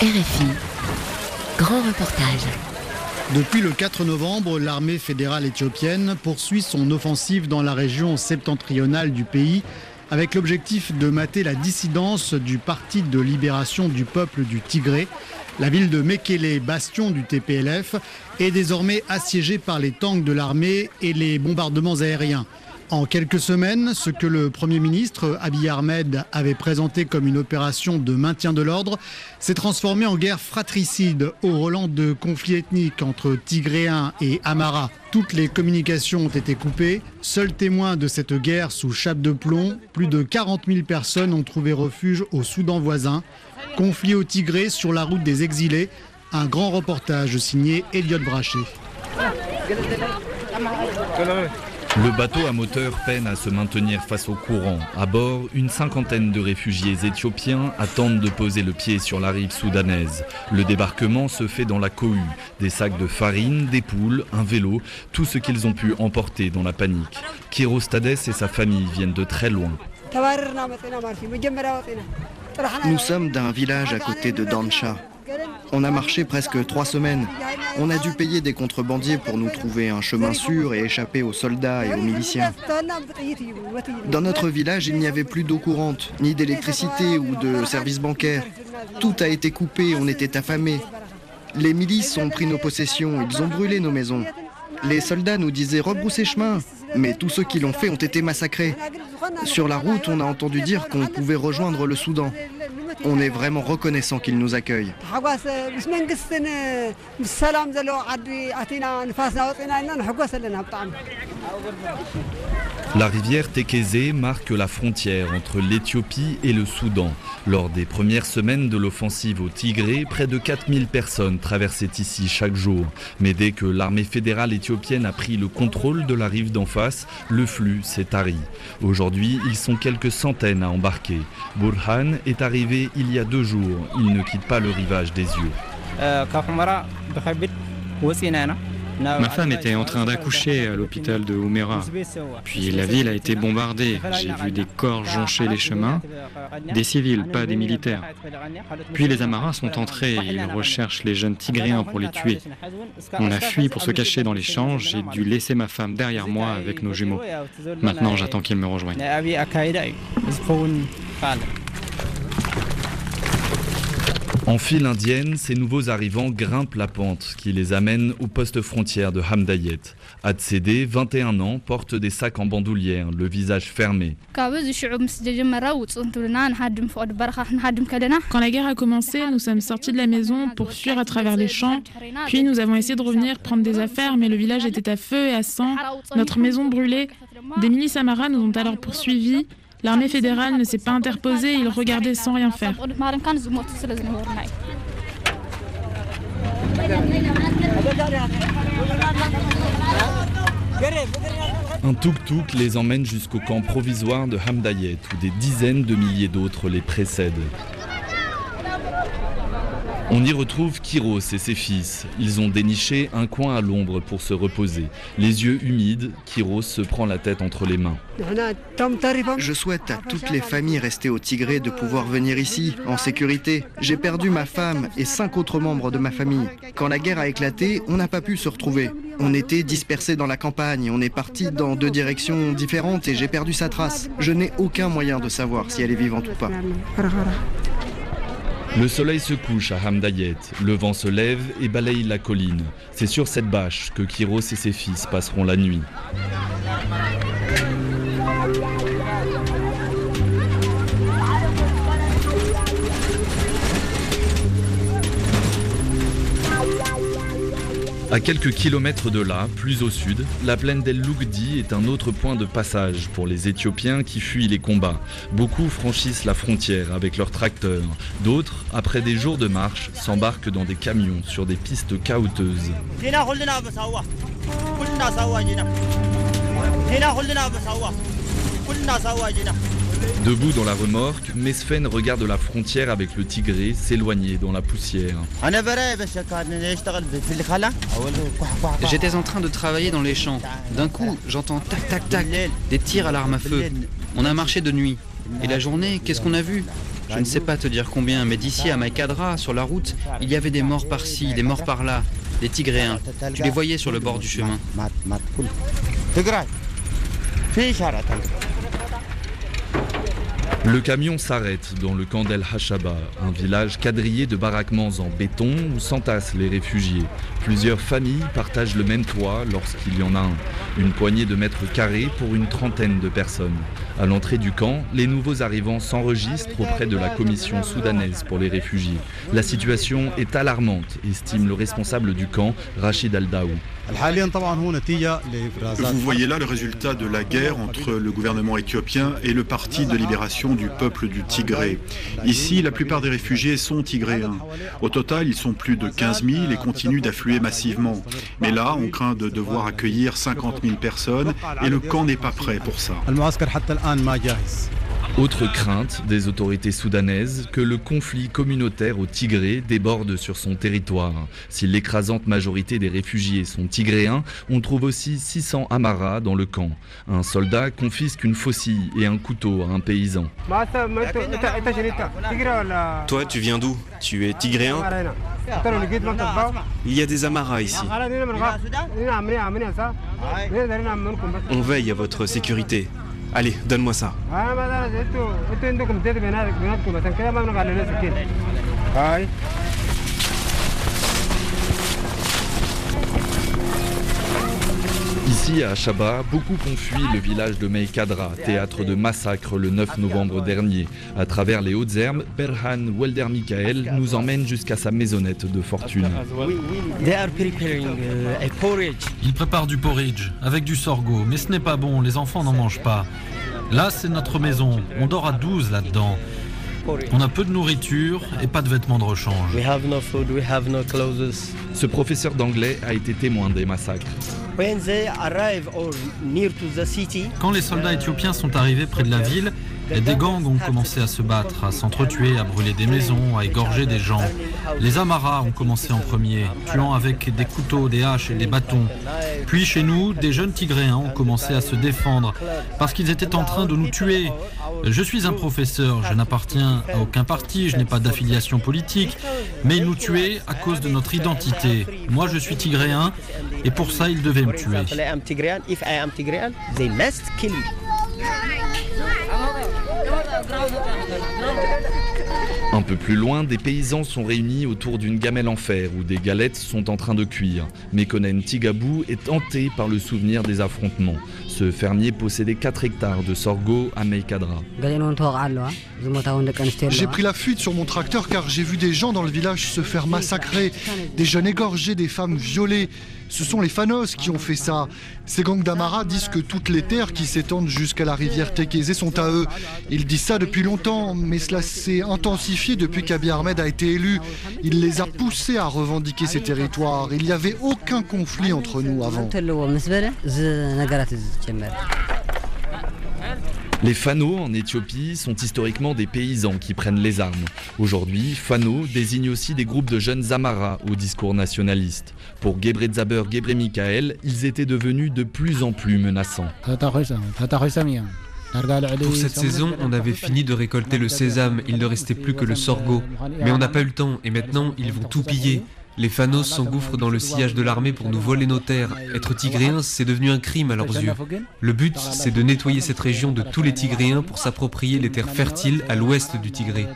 RFI, grand reportage. Depuis le 4 novembre, l'armée fédérale éthiopienne poursuit son offensive dans la région septentrionale du pays avec l'objectif de mater la dissidence du Parti de libération du peuple du Tigré. La ville de Mekele, bastion du TPLF, est désormais assiégée par les tanks de l'armée et les bombardements aériens. En quelques semaines, ce que le Premier ministre Abiy Ahmed avait présenté comme une opération de maintien de l'ordre s'est transformé en guerre fratricide au relent de conflits ethniques entre Tigréens et Amara. Toutes les communications ont été coupées. Seul témoin de cette guerre sous chape de plomb, plus de 40 000 personnes ont trouvé refuge au Soudan voisin. Conflit au Tigré sur la route des exilés. Un grand reportage signé Elliot Brachet. Le bateau à moteur peine à se maintenir face au courant. À bord, une cinquantaine de réfugiés éthiopiens attendent de poser le pied sur la rive soudanaise. Le débarquement se fait dans la cohue. Des sacs de farine, des poules, un vélo, tout ce qu'ils ont pu emporter dans la panique. Kirostades et sa famille viennent de très loin. Nous sommes d'un village à côté de Dancha. On a marché presque trois semaines. On a dû payer des contrebandiers pour nous trouver un chemin sûr et échapper aux soldats et aux miliciens. Dans notre village, il n'y avait plus d'eau courante, ni d'électricité ou de services bancaires. Tout a été coupé, on était affamés. Les milices ont pris nos possessions, ils ont brûlé nos maisons. Les soldats nous disaient rebrousser chemin, mais tous ceux qui l'ont fait ont été massacrés. Sur la route, on a entendu dire qu'on pouvait rejoindre le Soudan. On est vraiment reconnaissant qu'ils nous accueillent. La rivière Tekeze marque la frontière entre l'Éthiopie et le Soudan. Lors des premières semaines de l'offensive au Tigré, près de 4000 personnes traversaient ici chaque jour. Mais dès que l'armée fédérale éthiopienne a pris le contrôle de la rive d'en face, le flux s'est tari. Aujourd'hui, ils sont quelques centaines à embarquer. Burhan est arrivé il y a deux jours. Il ne quitte pas le rivage des yeux. Ma femme était en train d'accoucher à l'hôpital de Oumera. Puis la ville a été bombardée. J'ai vu des corps joncher les chemins. Des civils, pas des militaires. Puis les Amaras sont entrés et ils recherchent les jeunes Tigréens pour les tuer. On a fui pour se cacher dans les champs. J'ai dû laisser ma femme derrière moi avec nos jumeaux. Maintenant, j'attends qu'ils me rejoignent. En file indienne, ces nouveaux arrivants grimpent la pente qui les amène au poste frontière de Hamdayet. Atsede, 21 ans, porte des sacs en bandoulière, le visage fermé. Quand la guerre a commencé, nous sommes sortis de la maison pour fuir à travers les champs. Puis nous avons essayé de revenir prendre des affaires, mais le village était à feu et à sang. Notre maison brûlait. Des milices amaras nous ont alors poursuivis. L'armée fédérale ne s'est pas interposée, ils regardaient sans rien faire. Un tuk-tuk les emmène jusqu'au camp provisoire de Hamdayet où des dizaines de milliers d'autres les précèdent. On y retrouve Kiros et ses fils. Ils ont déniché un coin à l'ombre pour se reposer. Les yeux humides, Kiros se prend la tête entre les mains. Je souhaite à toutes les familles restées au Tigré de pouvoir venir ici, en sécurité. J'ai perdu ma femme et cinq autres membres de ma famille. Quand la guerre a éclaté, on n'a pas pu se retrouver. On était dispersés dans la campagne, on est parti dans deux directions différentes et j'ai perdu sa trace. Je n'ai aucun moyen de savoir si elle est vivante ou pas. Le soleil se couche à Hamdayet, le vent se lève et balaye la colline. C'est sur cette bâche que Kiros et ses fils passeront la nuit. À quelques kilomètres de là, plus au sud, la plaine d'El Lougdi est un autre point de passage pour les Éthiopiens qui fuient les combats. Beaucoup franchissent la frontière avec leurs tracteurs. D'autres, après des jours de marche, s'embarquent dans des camions sur des pistes caouteuses. Debout dans la remorque, Mesfen regarde la frontière avec le Tigré s'éloigner dans la poussière. J'étais en train de travailler dans les champs. D'un coup, j'entends tac tac tac, des tirs à l'arme à feu. On a marché de nuit. Et la journée, qu'est-ce qu'on a vu? Je ne sais pas te dire combien, mais d'ici à Maïkadra, sur la route, il y avait des morts par-ci, des morts par-là, des Tigréens. Tu les voyais sur le bord du chemin. Le camion s'arrête dans le camp d'El Hachaba, un village quadrillé de baraquements en béton où s'entassent les réfugiés. Plusieurs familles partagent le même toit lorsqu'il y en a un. Une poignée de mètres carrés pour une trentaine de personnes. À l'entrée du camp, les nouveaux arrivants s'enregistrent auprès de la commission soudanaise pour les réfugiés. La situation est alarmante, estime le responsable du camp, Rachid Al-Daou. Vous voyez là le résultat de la guerre entre le gouvernement éthiopien et le Parti de libération du peuple du Tigré. Ici, la plupart des réfugiés sont tigréens. Au total, ils sont plus de 15 000 et continuent d'affluer massivement. Mais là, on craint de devoir accueillir 50 000 personnes et le camp n'est pas prêt pour ça. Autre crainte des autorités soudanaises, que le conflit communautaire au Tigré déborde sur son territoire. Si l'écrasante majorité des réfugiés sont tigréens, on trouve aussi 600 Amaras dans le camp. Un soldat confisque une faucille et un couteau à un paysan. Toi, tu viens d'où? Tu es tigréen? Il y a des Amaras ici. On veille à votre sécurité. Allez, donne-moi ça. Ici à Achaba, beaucoup ont fui le village de Meikadra, théâtre de massacre le 9 novembre dernier. À travers les hautes herbes, Berhan Welder Michael nous emmène jusqu'à sa maisonnette de fortune. Ils préparent du porridge avec du sorgho, mais ce n'est pas bon, les enfants n'en mangent pas. Là, c'est notre maison, on dort à 12 là-dedans. On a peu de nourriture et pas de vêtements de rechange. Ce professeur d'anglais a été témoin des massacres. Quand les soldats éthiopiens sont arrivés près de la ville, des gangs ont commencé à se battre, à s'entretuer, à brûler des maisons, à égorger des gens. Les Amaras ont commencé en premier, tuant avec des couteaux, des haches et des bâtons. Puis chez nous, des jeunes Tigréens ont commencé à se défendre parce qu'ils étaient en train de nous tuer. Je suis un professeur, je n'appartiens à aucun parti, je n'ai pas d'affiliation politique, mais ils nous tuaient à cause de notre identité. Moi, je suis Tigréen et pour ça, ils devaient me tuer. Un peu plus loin, des paysans sont réunis autour d'une gamelle en fer où des galettes sont en train de cuire. Mekonen Tigabou est hanté par le souvenir des affrontements. Ce fermier possédait 4 hectares de sorgho à Meikadra. J'ai pris la fuite sur mon tracteur car j'ai vu des gens dans le village se faire massacrer, des jeunes égorgés, des femmes violées. Ce sont les Fanos qui ont fait ça. Ces gangs d'Amara disent que toutes les terres qui s'étendent jusqu'à la rivière Tekeze sont à eux. Ils disent ça depuis longtemps, mais cela s'est intensifié depuis qu'Abiy Ahmed a été élu. Il les a poussés à revendiquer ces territoires. Il n'y avait aucun conflit entre nous avant. Les Fano en Éthiopie sont historiquement des paysans qui prennent les armes. Aujourd'hui, Fano désigne aussi des groupes de jeunes Amara au discours nationaliste. Pour Gebre Zaber Gebre Michael, ils étaient devenus de plus en plus menaçants. Pour cette saison, on avait fini de récolter le sésame, il ne restait plus que le sorgho. Mais on n'a pas eu le temps et maintenant ils vont tout piller. Les Fanos s'engouffrent dans le sillage de l'armée pour nous voler nos terres. Être tigréen, c'est devenu un crime à leurs yeux. Le but, c'est de nettoyer cette région de tous les tigréens pour s'approprier les terres fertiles à l'ouest du Tigré.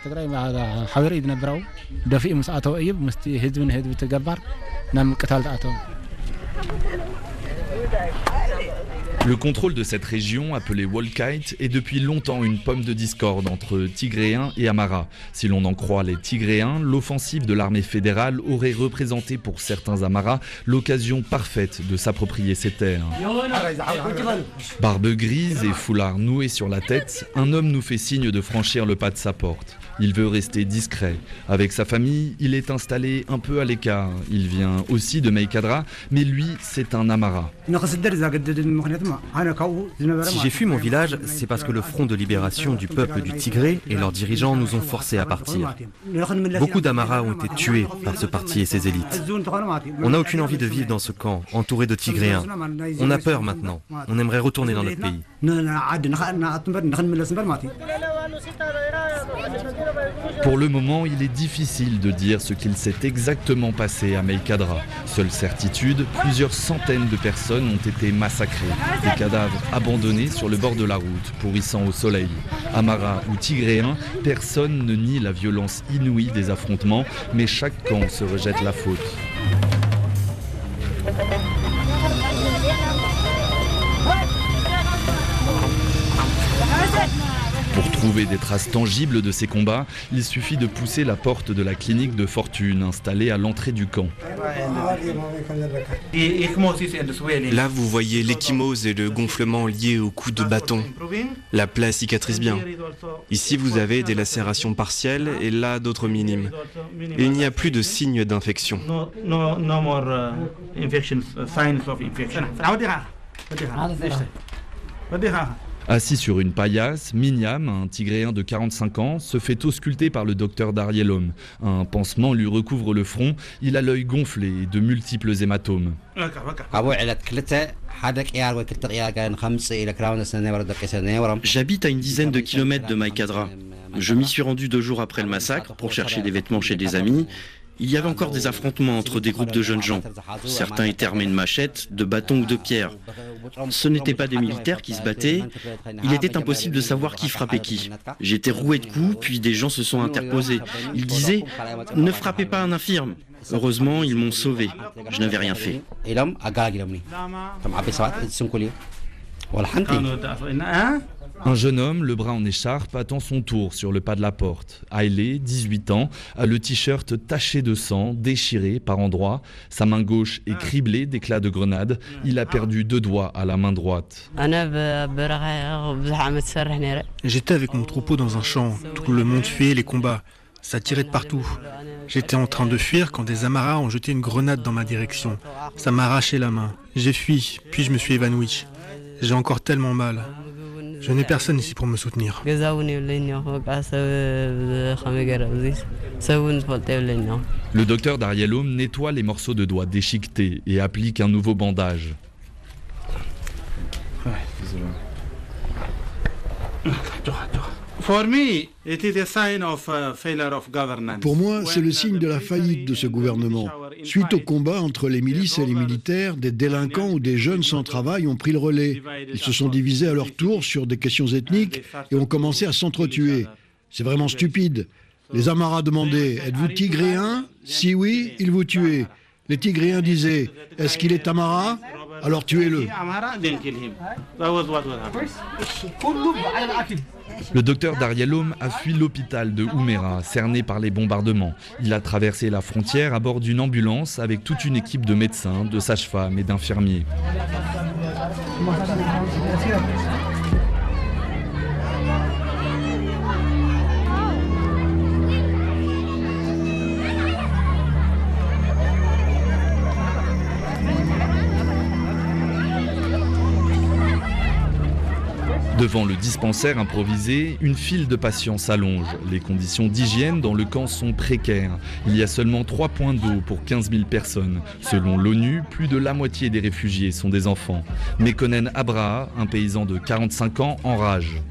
Le contrôle de cette région, appelée Wolkite, est depuis longtemps une pomme de discorde entre Tigréens et Amara. Si l'on en croit les Tigréens, l'offensive de l'armée fédérale aurait représenté pour certains Amaras l'occasion parfaite de s'approprier ces terres. Barbe grise et foulard noué sur la tête, un homme nous fait signe de franchir le pas de sa porte. Il veut rester discret. Avec sa famille, il est installé un peu à l'écart. Il vient aussi de Meikadra, mais lui, c'est un Amara. Si j'ai fui mon village, c'est parce que le Front de libération du peuple du Tigré et leurs dirigeants nous ont forcés à partir. Beaucoup d'Amaras ont été tués par ce parti et ses élites. On n'a aucune envie de vivre dans ce camp, entouré de Tigréens. On a peur maintenant. On aimerait retourner dans notre pays. Pour le moment, il est difficile de dire ce qu'il s'est exactement passé à Meikadra. Seule certitude, plusieurs centaines de personnes ont été massacrées. Des cadavres abandonnés sur le bord de la route, pourrissant au soleil. Amara ou Tigréen, personne ne nie la violence inouïe des affrontements, mais chaque camp se rejette la faute. Trouver des traces tangibles de ces combats, il suffit de pousser la porte de la clinique de fortune installée à l'entrée du camp. Là, vous voyez l'échymose et le gonflement liés au coup de bâton. La plaie cicatrise bien. Ici, vous avez des lacérations partielles et là, d'autres minimes. Et il n'y a plus de signes d'infection. Assis sur une paillasse, Mignam, un tigréen de 45 ans, se fait ausculter par le docteur Darielom. Un pansement lui recouvre le front, il a l'œil gonflé et de multiples hématomes. J'habite à une dizaine de kilomètres de Maïkadra. Je m'y suis rendu deux jours après le massacre pour chercher des vêtements chez des amis. Il y avait encore des affrontements entre des groupes de jeunes gens. Certains étaient armés de machettes, de bâtons ou de pierres. Ce n'étaient pas des militaires qui se battaient. Il était impossible de savoir qui frappait qui. J'étais roué de coups, puis des gens se sont interposés. Ils disaient Ne frappez pas un infirme. Heureusement, ils m'ont sauvé. Je n'avais rien fait. Un jeune homme, le bras en écharpe, attend son tour sur le pas de la porte. Haile, 18 ans, a le t-shirt taché de sang, déchiré par endroits. Sa main gauche est criblée d'éclats de grenades. Il a perdu deux doigts à la main droite. J'étais avec mon troupeau dans un champ. Tout le monde fuyait les combats. Ça tirait de partout. J'étais en train de fuir quand des Amaras ont jeté une grenade dans ma direction. Ça m'a arraché la main. J'ai fui, puis je me suis évanoui. J'ai encore tellement mal. Je n'ai personne ici pour me soutenir. Le docteur Darielom nettoie les morceaux de doigts déchiquetés et applique un nouveau bandage. Pour moi, c'est le signe de la faillite de ce gouvernement. Suite au combat entre les milices et les militaires, des délinquants ou des jeunes sans travail ont pris le relais. Ils se sont divisés à leur tour sur des questions ethniques et ont commencé à s'entretuer. C'est vraiment stupide. Les Amaras demandaient Êtes-vous tigréen Si oui, ils vous tuaient. Les Tigréens disaient Est-ce qu'il est Amara Alors tuez-le. Le docteur Darielom a fui l'hôpital de Oumera, cerné par les bombardements. Il a traversé la frontière à bord d'une ambulance avec toute une équipe de médecins, de sages-femmes et d'infirmiers. Devant le dispensaire improvisé, une file de patients s'allonge. Les conditions d'hygiène dans le camp sont précaires. Il y a seulement 3 points d'eau pour 15 000 personnes. Selon l'ONU, plus de la moitié des réfugiés sont des enfants. Mekonen Abraha, un paysan de 45 ans, enrage.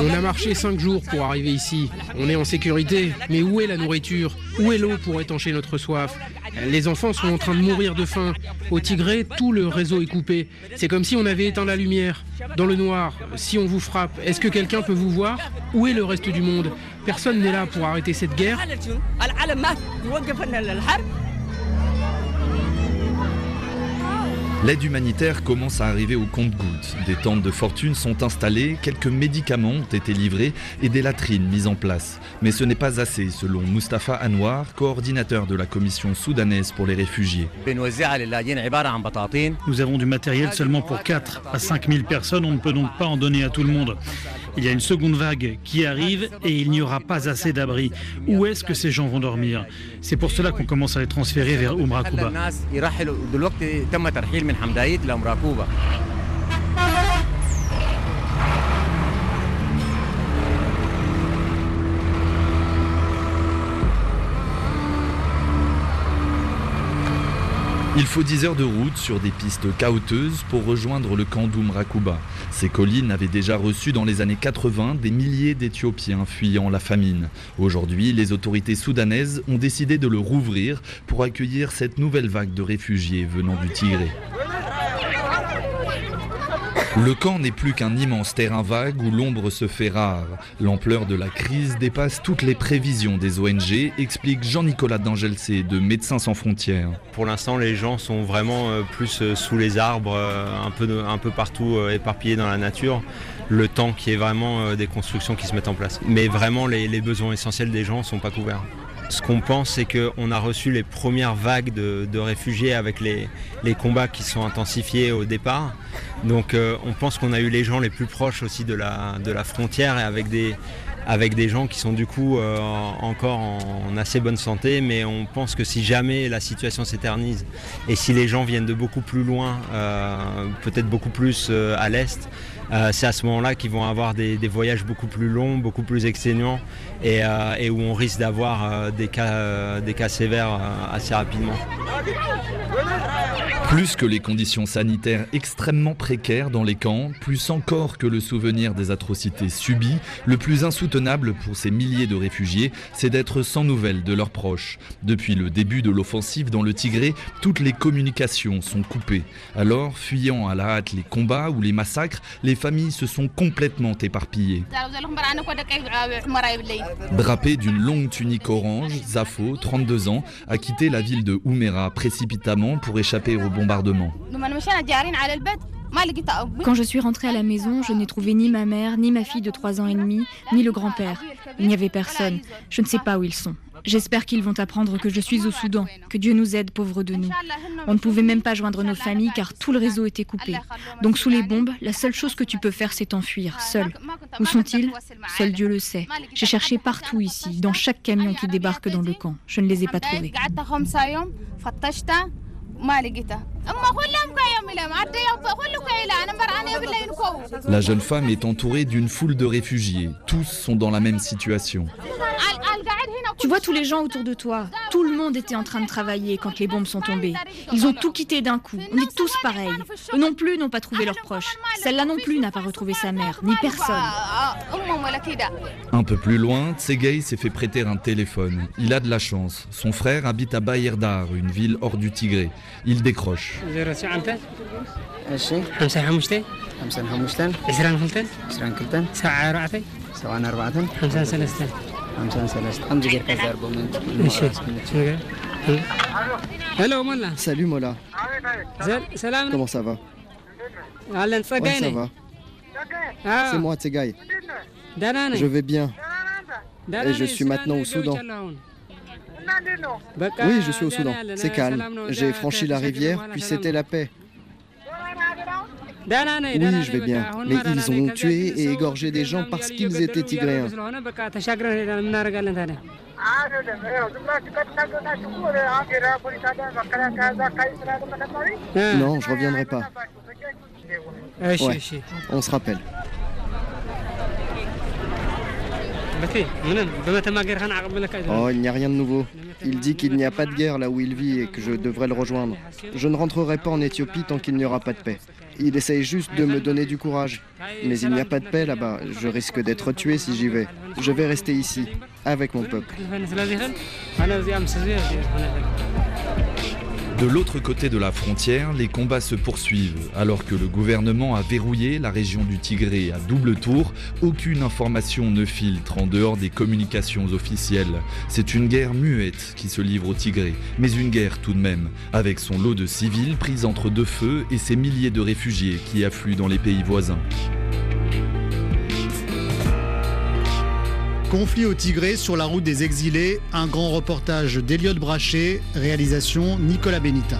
On a marché cinq jours pour arriver ici. On est en sécurité, mais où est la nourriture Où est l'eau pour étancher notre soif Les enfants sont en train de mourir de faim. Au Tigré, tout le réseau est coupé. C'est comme si on avait éteint la lumière. Dans le noir, si on vous frappe, est-ce que quelqu'un peut vous voir Où est le reste du monde Personne n'est là pour arrêter cette guerre. L'aide humanitaire commence à arriver au compte-gouttes. Des tentes de fortune sont installées, quelques médicaments ont été livrés et des latrines mises en place. Mais ce n'est pas assez, selon Mustapha Anwar, coordinateur de la commission soudanaise pour les réfugiés. Nous avons du matériel seulement pour 4 à 5 000 personnes, on ne peut donc pas en donner à tout le monde. Il y a une seconde vague qui arrive et il n'y aura pas assez d'abris. Où est-ce que ces gens vont dormir? C'est pour cela qu'on commence à les transférer vers Umrakuba. Il faut 10 heures de route sur des pistes caouteuses pour rejoindre le camp d'Umrakuba. Ces collines avaient déjà reçu dans les années 80 des milliers d'Éthiopiens fuyant la famine. Aujourd'hui, les autorités soudanaises ont décidé de le rouvrir pour accueillir cette nouvelle vague de réfugiés venant du Tigré. Le camp n'est plus qu'un immense terrain vague où l'ombre se fait rare. L'ampleur de la crise dépasse toutes les prévisions des ONG, explique Jean-Nicolas Dangelcé de Médecins sans frontières. Pour l'instant, les gens sont vraiment euh, plus euh, sous les arbres, euh, un peu, un peu partout éparpillés dans la nature. Le temps qui est vraiment des constructions qui se mettent en place. Mais vraiment, les, besoins essentiels des gens ne sont pas couverts. Ce qu'on pense, c'est qu'on a reçu les premières vagues de, réfugiés avec les, combats qui sont intensifiés au départ. Donc euh, on pense qu'on a eu les gens les plus proches aussi de la, frontière et avec des, avec des gens qui sont du coup euh, encore en, assez bonne santé, mais on pense que si jamais la situation s'éternise et si les gens viennent de beaucoup plus loin, euh, peut-être beaucoup plus à l'est, euh, c'est à ce moment-là qu'ils vont avoir des, voyages beaucoup plus longs, beaucoup plus exténuants et, euh, où on risque d'avoir euh, des, cas, des cas sévères assez rapidement. Plus que les conditions sanitaires extrêmement précaires dans les camps, plus encore que le souvenir des atrocités subies, le plus insoutenable pour ces milliers de réfugiés, c'est d'être sans nouvelles de leurs proches. Depuis le début de l'offensive dans le Tigré, toutes les communications sont coupées. Alors, fuyant à la hâte les combats ou les massacres, les familles se sont complètement éparpillées. Drapé d'une longue tunique orange, Zafo, 32 ans, a quitté la ville de Oumera précipitamment pour échapper au Quand je suis rentrée à la maison, je n'ai trouvé ni ma mère, ni ma fille de 3 ans et demi, ni le grand-père. Il n'y avait personne. Je ne sais pas où ils sont. J'espère qu'ils vont apprendre que je suis au Soudan. Que Dieu nous aide, pauvres de nous. On ne pouvait même pas joindre nos familles car tout le réseau était coupé. Donc sous les bombes, la seule chose que tu peux faire, c'est t'enfuir, seul. Où sont-ils? Seul Dieu le sait. J'ai cherché partout ici, dans chaque camion qui débarque dans le camp. Je ne les ai pas trouvés. ما لقيته. La jeune femme est entourée d'une foule de réfugiés. Tous sont dans la même situation. Tu vois tous les gens autour de toi. Tout le monde était en train de travailler quand les bombes sont tombées. Ils ont tout quitté d'un coup. On est tous pareils. Eux non plus n'ont pas trouvé leurs proches. Celle-là non plus n'a pas retrouvé sa mère, ni personne. Un peu plus loin, Tsegay s'est fait prêter un téléphone. Il a de la chance. Son frère habite à Bayerdar, une ville hors du Tigré. Il décroche. Salut Mola. Comment ça va Ouais, ça va. C'est moi, Tsegai. Je vais bien. Et je suis maintenant au Soudan. Oui, je suis au Soudan. C'est calme. J'ai franchi la rivière, puis c'était la paix. Oui, je vais bien. Mais ils ont tué et égorgé des gens parce qu'ils étaient tigréens. Non, je reviendrai pas. Ouais, on se rappelle. Oh, il n'y a rien de nouveau. Il dit qu'il n'y a pas de guerre là où il vit et que je devrais le rejoindre. Je ne rentrerai pas en Éthiopie tant qu'il n'y aura pas de paix. Il essaye juste de me donner du courage. Mais il n'y a pas de paix là-bas. Je risque d'être tué si j'y vais. Je vais rester ici, avec mon peuple. De l'autre côté de la frontière, les combats se poursuivent. Alors que le gouvernement a verrouillé la région du Tigré à double tour, aucune information ne filtre en dehors des communications officielles. C'est une guerre muette qui se livre au Tigré, mais une guerre tout de même, avec son lot de civils pris entre deux feux et ses milliers de réfugiés qui affluent dans les pays voisins. Conflit au Tigré sur la route des exilés, un grand reportage d'Eliott Brachet, réalisation Nicolas Benita.